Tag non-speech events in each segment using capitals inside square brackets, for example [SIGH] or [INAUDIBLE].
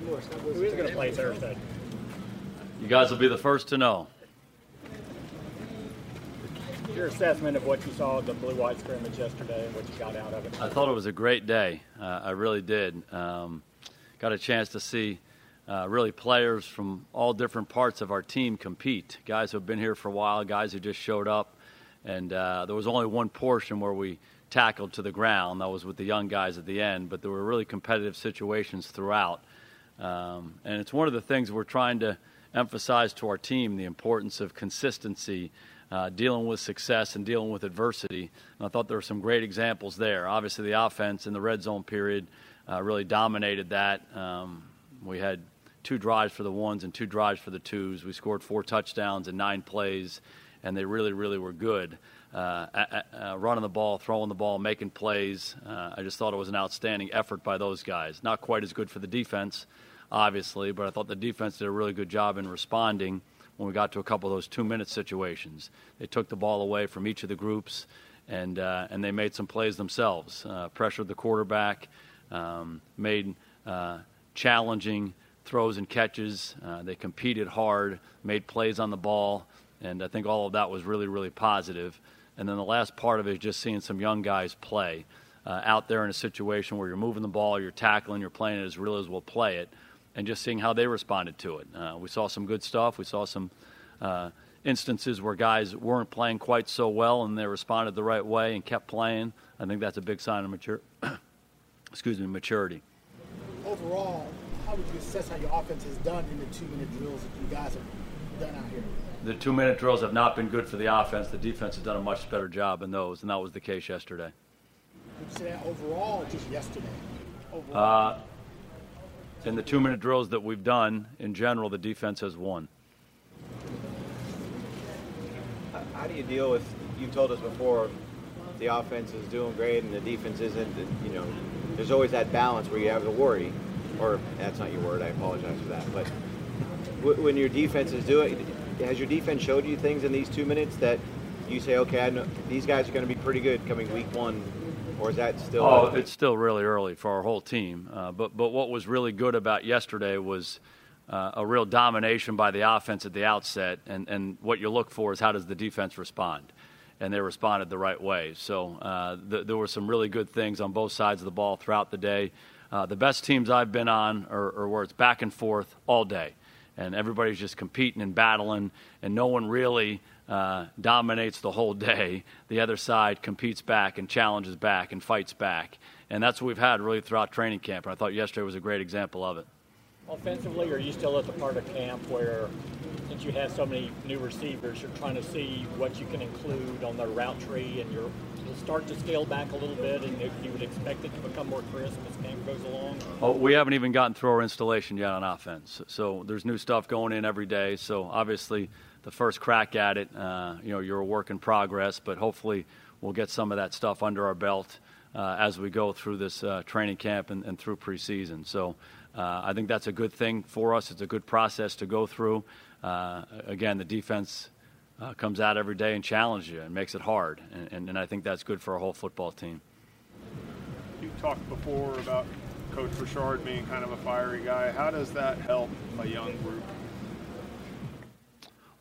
Who is going to play Thursday? You guys will be the first to know. Your assessment of what you saw at the blue-white scrimmage yesterday and what you got out of it. I thought it was a great day. Uh, I really did. Um, got a chance to see uh, really players from all different parts of our team compete. Guys who have been here for a while, guys who just showed up, and uh, there was only one portion where we tackled to the ground. That was with the young guys at the end, but there were really competitive situations throughout. Um, and it's one of the things we're trying to emphasize to our team the importance of consistency uh, dealing with success and dealing with adversity. And I thought there were some great examples there. Obviously, the offense in the red zone period uh, really dominated that. Um, we had two drives for the ones and two drives for the twos. We scored four touchdowns in nine plays, and they really, really were good. Uh, uh, running the ball, throwing the ball, making plays. Uh, I just thought it was an outstanding effort by those guys. Not quite as good for the defense, obviously, but I thought the defense did a really good job in responding when we got to a couple of those two minute situations. They took the ball away from each of the groups and, uh, and they made some plays themselves. Uh, pressured the quarterback, um, made uh, challenging throws and catches. They competed hard, made plays on the ball, and I think all of that was really, really positive. And then the last part of it is just seeing some young guys play. Uh, out there in a situation where you're moving the ball, you're tackling, you're playing it as real as we'll play it and just seeing how they responded to it. Uh, we saw some good stuff. We saw some uh, instances where guys weren't playing quite so well and they responded the right way and kept playing. I think that's a big sign of mature, [COUGHS] excuse me, maturity. Overall, how would you assess how your offense has done in the two-minute drills that you guys have done out here? The two-minute drills have not been good for the offense. The defense has done a much better job in those, and that was the case yesterday. Would you say that overall, or just yesterday? Overall. Uh, in the two minute drills that we've done, in general, the defense has won. How do you deal with, you told us before, the offense is doing great and the defense isn't, you know, there's always that balance where you have the worry, or that's not your word, I apologize for that, but when your defense is doing, has your defense showed you things in these two minutes that you say, okay, I know these guys are going to be pretty good coming week one or is that still? Oh, it's still really early for our whole team. Uh, but but what was really good about yesterday was uh, a real domination by the offense at the outset, and and what you look for is how does the defense respond, and they responded the right way. So uh, th- there were some really good things on both sides of the ball throughout the day. Uh, the best teams I've been on are, are where it's back and forth all day, and everybody's just competing and battling, and no one really uh, dominates the whole day, the other side competes back and challenges back and fights back. And that's what we've had really throughout training camp. And I thought yesterday was a great example of it. Offensively, are you still at the part of camp where, since you have so many new receivers, you're trying to see what you can include on the route tree and you're start to scale back a little bit and you would expect it to become more crisp as camp goes along? Oh, we haven't even gotten through our installation yet on offense. So there's new stuff going in every day. So obviously – the first crack at it. Uh, you know, you're a work in progress, but hopefully we'll get some of that stuff under our belt uh, as we go through this uh, training camp and, and, through preseason. So uh, I think that's a good thing for us. It's a good process to go through. Uh, again, the defense uh, comes out every day and challenges you and makes it hard, and, and, and I think that's good for a whole football team. You talked before about Coach Richard being kind of a fiery guy. How does that help a young group?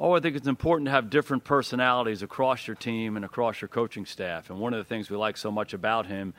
Oh, I think it's important to have different personalities across your team and across your coaching staff. And one of the things we like so much about him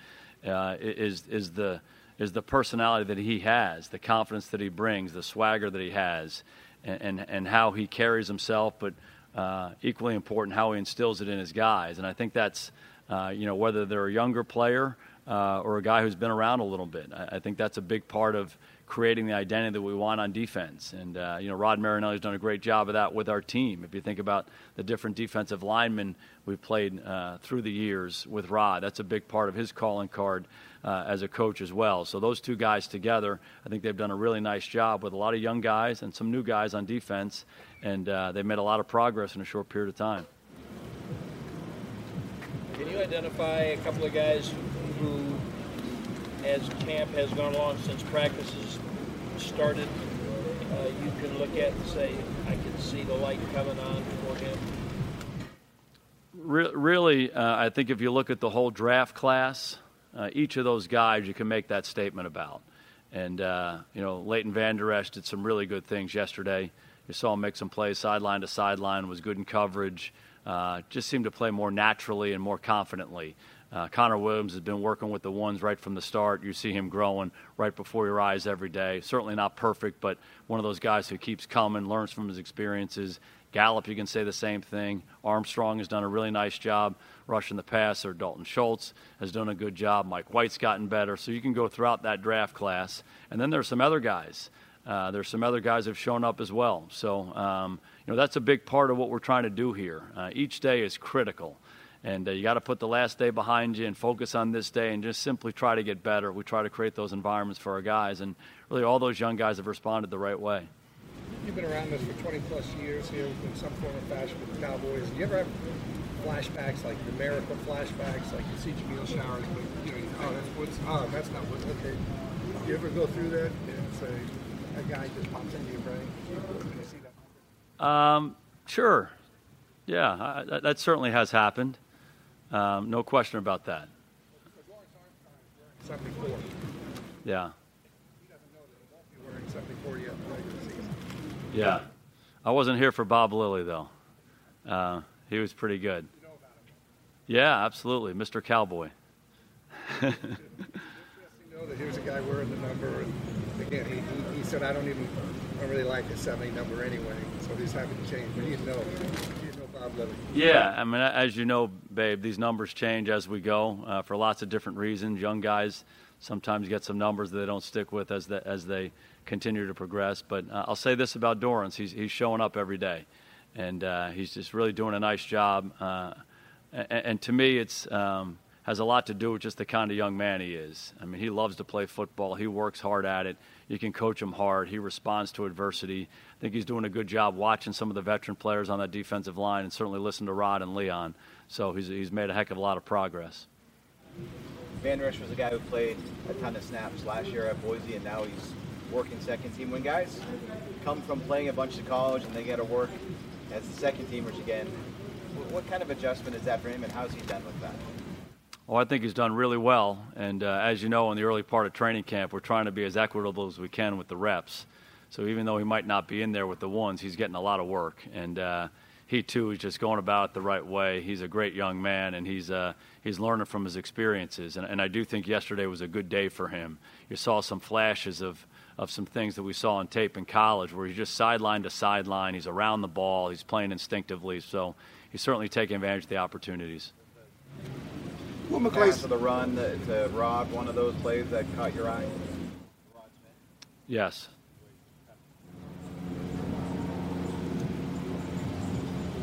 uh, is is the is the personality that he has, the confidence that he brings, the swagger that he has, and and, and how he carries himself. But uh, equally important, how he instills it in his guys. And I think that's uh, you know whether they're a younger player uh, or a guy who's been around a little bit. I, I think that's a big part of creating the identity that we want on defense. And, uh, you know, Rod Marinelli's done a great job of that with our team. If you think about the different defensive linemen we've played uh, through the years with Rod, that's a big part of his calling card uh, as a coach as well. So those two guys together, I think they've done a really nice job with a lot of young guys and some new guys on defense. And uh, they've made a lot of progress in a short period of time. Can you identify a couple of guys who as camp has gone along since practices started, uh, you can look at and say, I can see the light coming on for him? Re- really, uh, I think if you look at the whole draft class, uh, each of those guys you can make that statement about. And, uh, you know, Leighton Vander Esch did some really good things yesterday. You saw him make some plays sideline to sideline, was good in coverage, uh, just seemed to play more naturally and more confidently. Uh, Connor Williams has been working with the ones right from the start. You see him growing right before your eyes every day. Certainly not perfect, but one of those guys who keeps coming, learns from his experiences. Gallup, you can say the same thing. Armstrong has done a really nice job rushing the passer. Dalton Schultz has done a good job. Mike White's gotten better. So you can go throughout that draft class. And then there's some other guys. Uh, there's some other guys that have shown up as well. So, um, you know, that's a big part of what we're trying to do here. Uh, each day is critical. And uh, you got to put the last day behind you and focus on this day and just simply try to get better. We try to create those environments for our guys. And really, all those young guys have responded the right way. You've been around this for 20 plus years here in some form or fashion with the Cowboys. Do you ever have flashbacks, like the numerical flashbacks, like you see Jameill Showers, but you know, oh, that's what's, oh, that's not what's, okay. You ever go through that and say, that guy just pops into your brain you see that? Um, sure. Yeah, I, that, that certainly has happened. Um, no question about that. Yeah. He doesn't know that he won't be wearing 74 yet in the regular season. Yeah. I wasn't here for Bob Lilly, though. Uh, he was pretty good. Yeah, absolutely. Mr. Cowboy. That here's a guy wearing the number, and again, he, he, he said, I don't even, I don't really like the 70 number anyway, so he's having to change, but he didn't know, Lilly. Yeah, I mean, as you know, babe, these numbers change as we go uh, for lots of different reasons. Young guys sometimes get some numbers that they don't stick with as, the, as they continue to progress. But uh, I'll say this about Dorance he's, he's showing up every day, and uh, he's just really doing a nice job. Uh, and, and to me, it's. Um, has a lot to do with just the kind of young man he is. I mean, he loves to play football. He works hard at it. You can coach him hard. He responds to adversity. I think he's doing a good job watching some of the veteran players on that defensive line and certainly listen to Rod and Leon. So he's, he's made a heck of a lot of progress. Vander Esch was a guy who played a ton of snaps last year at Boise, and now he's working second team. When guys come from playing a bunch of college and they get to work as the second teamers again, what kind of adjustment is that for him, and how's he done with that? Well, I think he's done really well. And uh, as you know, in the early part of training camp, we're trying to be as equitable as we can with the reps. So even though he might not be in there with the ones, he's getting a lot of work. And uh, he too is just going about it the right way. He's a great young man, and he's uh, he's learning from his experiences. And, and I do think yesterday was a good day for him. You saw some flashes of of some things that we saw on tape in college, where he's just sideline to sideline. He's around the ball. He's playing instinctively. So he's certainly taking advantage of the opportunities. Will Pass of the run to to Rod, one of those plays that caught your eye? Yes.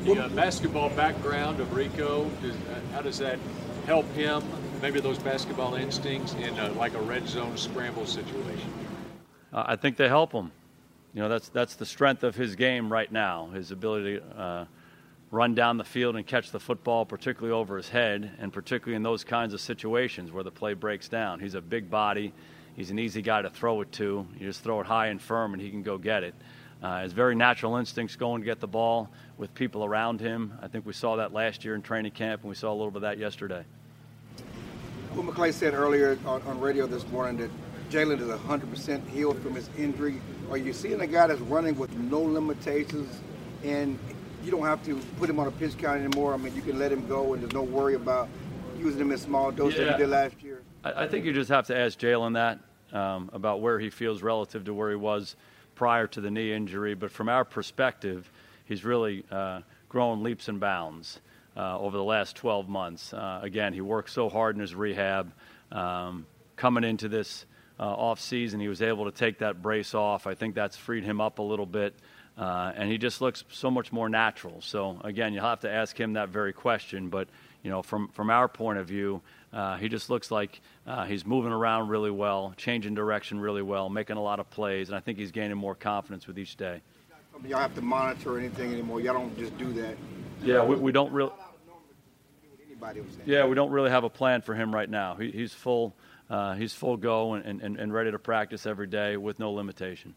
The uh, basketball background of Rico, does, uh, how does that help him? Maybe those basketball instincts in uh, like a red zone scramble situation. Uh, I think they help him. You know, that's that's the strength of his game right now. His ability uh, run down the field and catch the football, particularly over his head, and particularly in those kinds of situations where the play breaks down. He's a big body. He's an easy guy to throw it to. You just throw it high and firm, and he can go get it. Uh, his very natural instincts going to get the ball with people around him. I think we saw that last year in training camp, and we saw a little bit of that yesterday. Will McClay said earlier on, on radio this morning that Jaylon is 100% healed from his injury. Are you seeing a guy that's running with no limitations and you don't have to put him on a pitch count anymore? I mean, you can let him go and there's no worry about using him in small doses Yeah. like you did last year. I, I think you just have to ask Jaylon that um, about where he feels relative to where he was prior to the knee injury. But from our perspective, he's really uh, grown leaps and bounds uh, over the last 12 months. Uh, again, he worked so hard in his rehab. Um, coming into this uh, off season, he was able to take that brace off. I think that's freed him up a little bit. Uh, and he just looks so much more natural. So again, you'll have to ask him that very question. But you know, from from our point of view, uh, he just looks like uh, he's moving around really well, changing direction really well, making a lot of plays, and I think he's gaining more confidence with each day. Y'all have to monitor anything anymore. Y'all don't just do that. Yeah, we, we don't really. Anybody was saying. Yeah, we don't really have a plan for him right now. He, he's full. Uh, he's full go and, and, and ready to practice every day with no limitation.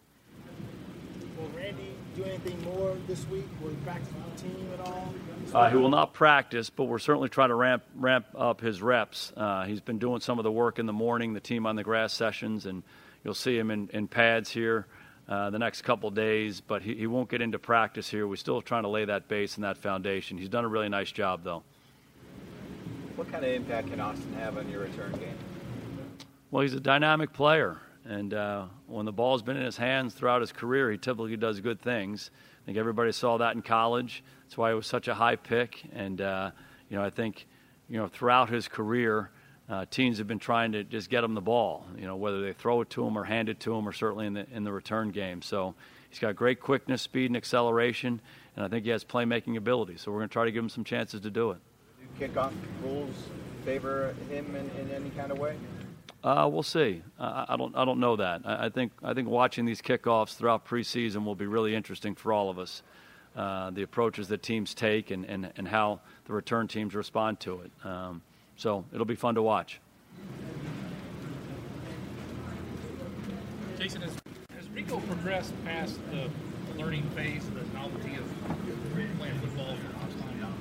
Will do anything more this week? Will he practice with the team at all? Uh, he will not practice, but we're certainly trying to ramp ramp up his reps. Uh, he's been doing some of the work in the morning, the team on the grass sessions, and you'll see him in, in pads here uh, the next couple days, but he, he won't get into practice here. We're still trying to lay that base and that foundation. He's done a really nice job, though. What kind of impact can Austin have on your return game? Well, he's a dynamic player, and uh, when the ball's been in his hands throughout his career, he typically does good things. I think everybody saw that in college. That's why he was such a high pick, and uh, you know, I think you know throughout his career uh, teams have been trying to just get him the ball, you know, whether they throw it to him or hand it to him, or certainly in the in the return game. So he's got great quickness, speed, and acceleration, and I think he has playmaking ability. So we're going to try to give him some chances to do it. Do kickoff rules favor him in, in any kind of way? Uh, we'll see. Uh, I don't. I don't know that. I, I, think. I think watching these kickoffs throughout preseason will be really interesting for all of us. Uh, the approaches that teams take and, and, and how the return teams respond to it. Um, so it'll be fun to watch. Jason, has, has Rico progressed past the learning phase, the novelty of playing football for the first time?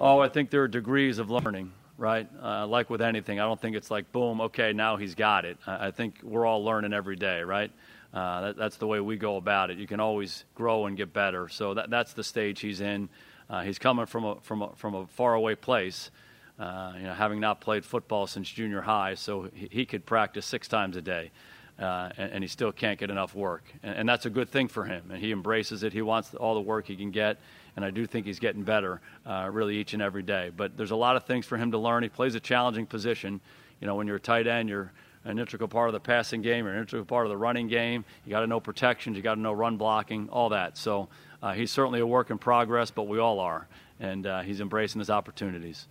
Oh, I think there are degrees of learning, right? Uh, like with anything, I don't think it's like, boom, okay, now he's got it. I, I think we're all learning every day, right? Uh, that, that's the way we go about it. You can always grow and get better. So that, that's the stage he's in. Uh, he's coming from a, from a, from a faraway place uh, you know, having not played football since junior high, so he, he could practice six times a day, uh, and, and, he still can't get enough work. And, and, that's a good thing for him, and he embraces it. He wants all the work he can get, and I do think he's getting better uh, really each and every day. But there's a lot of things for him to learn. He plays a challenging position. You know, when you're a tight end, you're an integral part of the passing game, you're an integral part of the running game. You got to know protections, you got to know run blocking, all that. So uh, he's certainly a work in progress, but we all are, and uh, he's embracing his opportunities.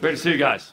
Great to see you guys.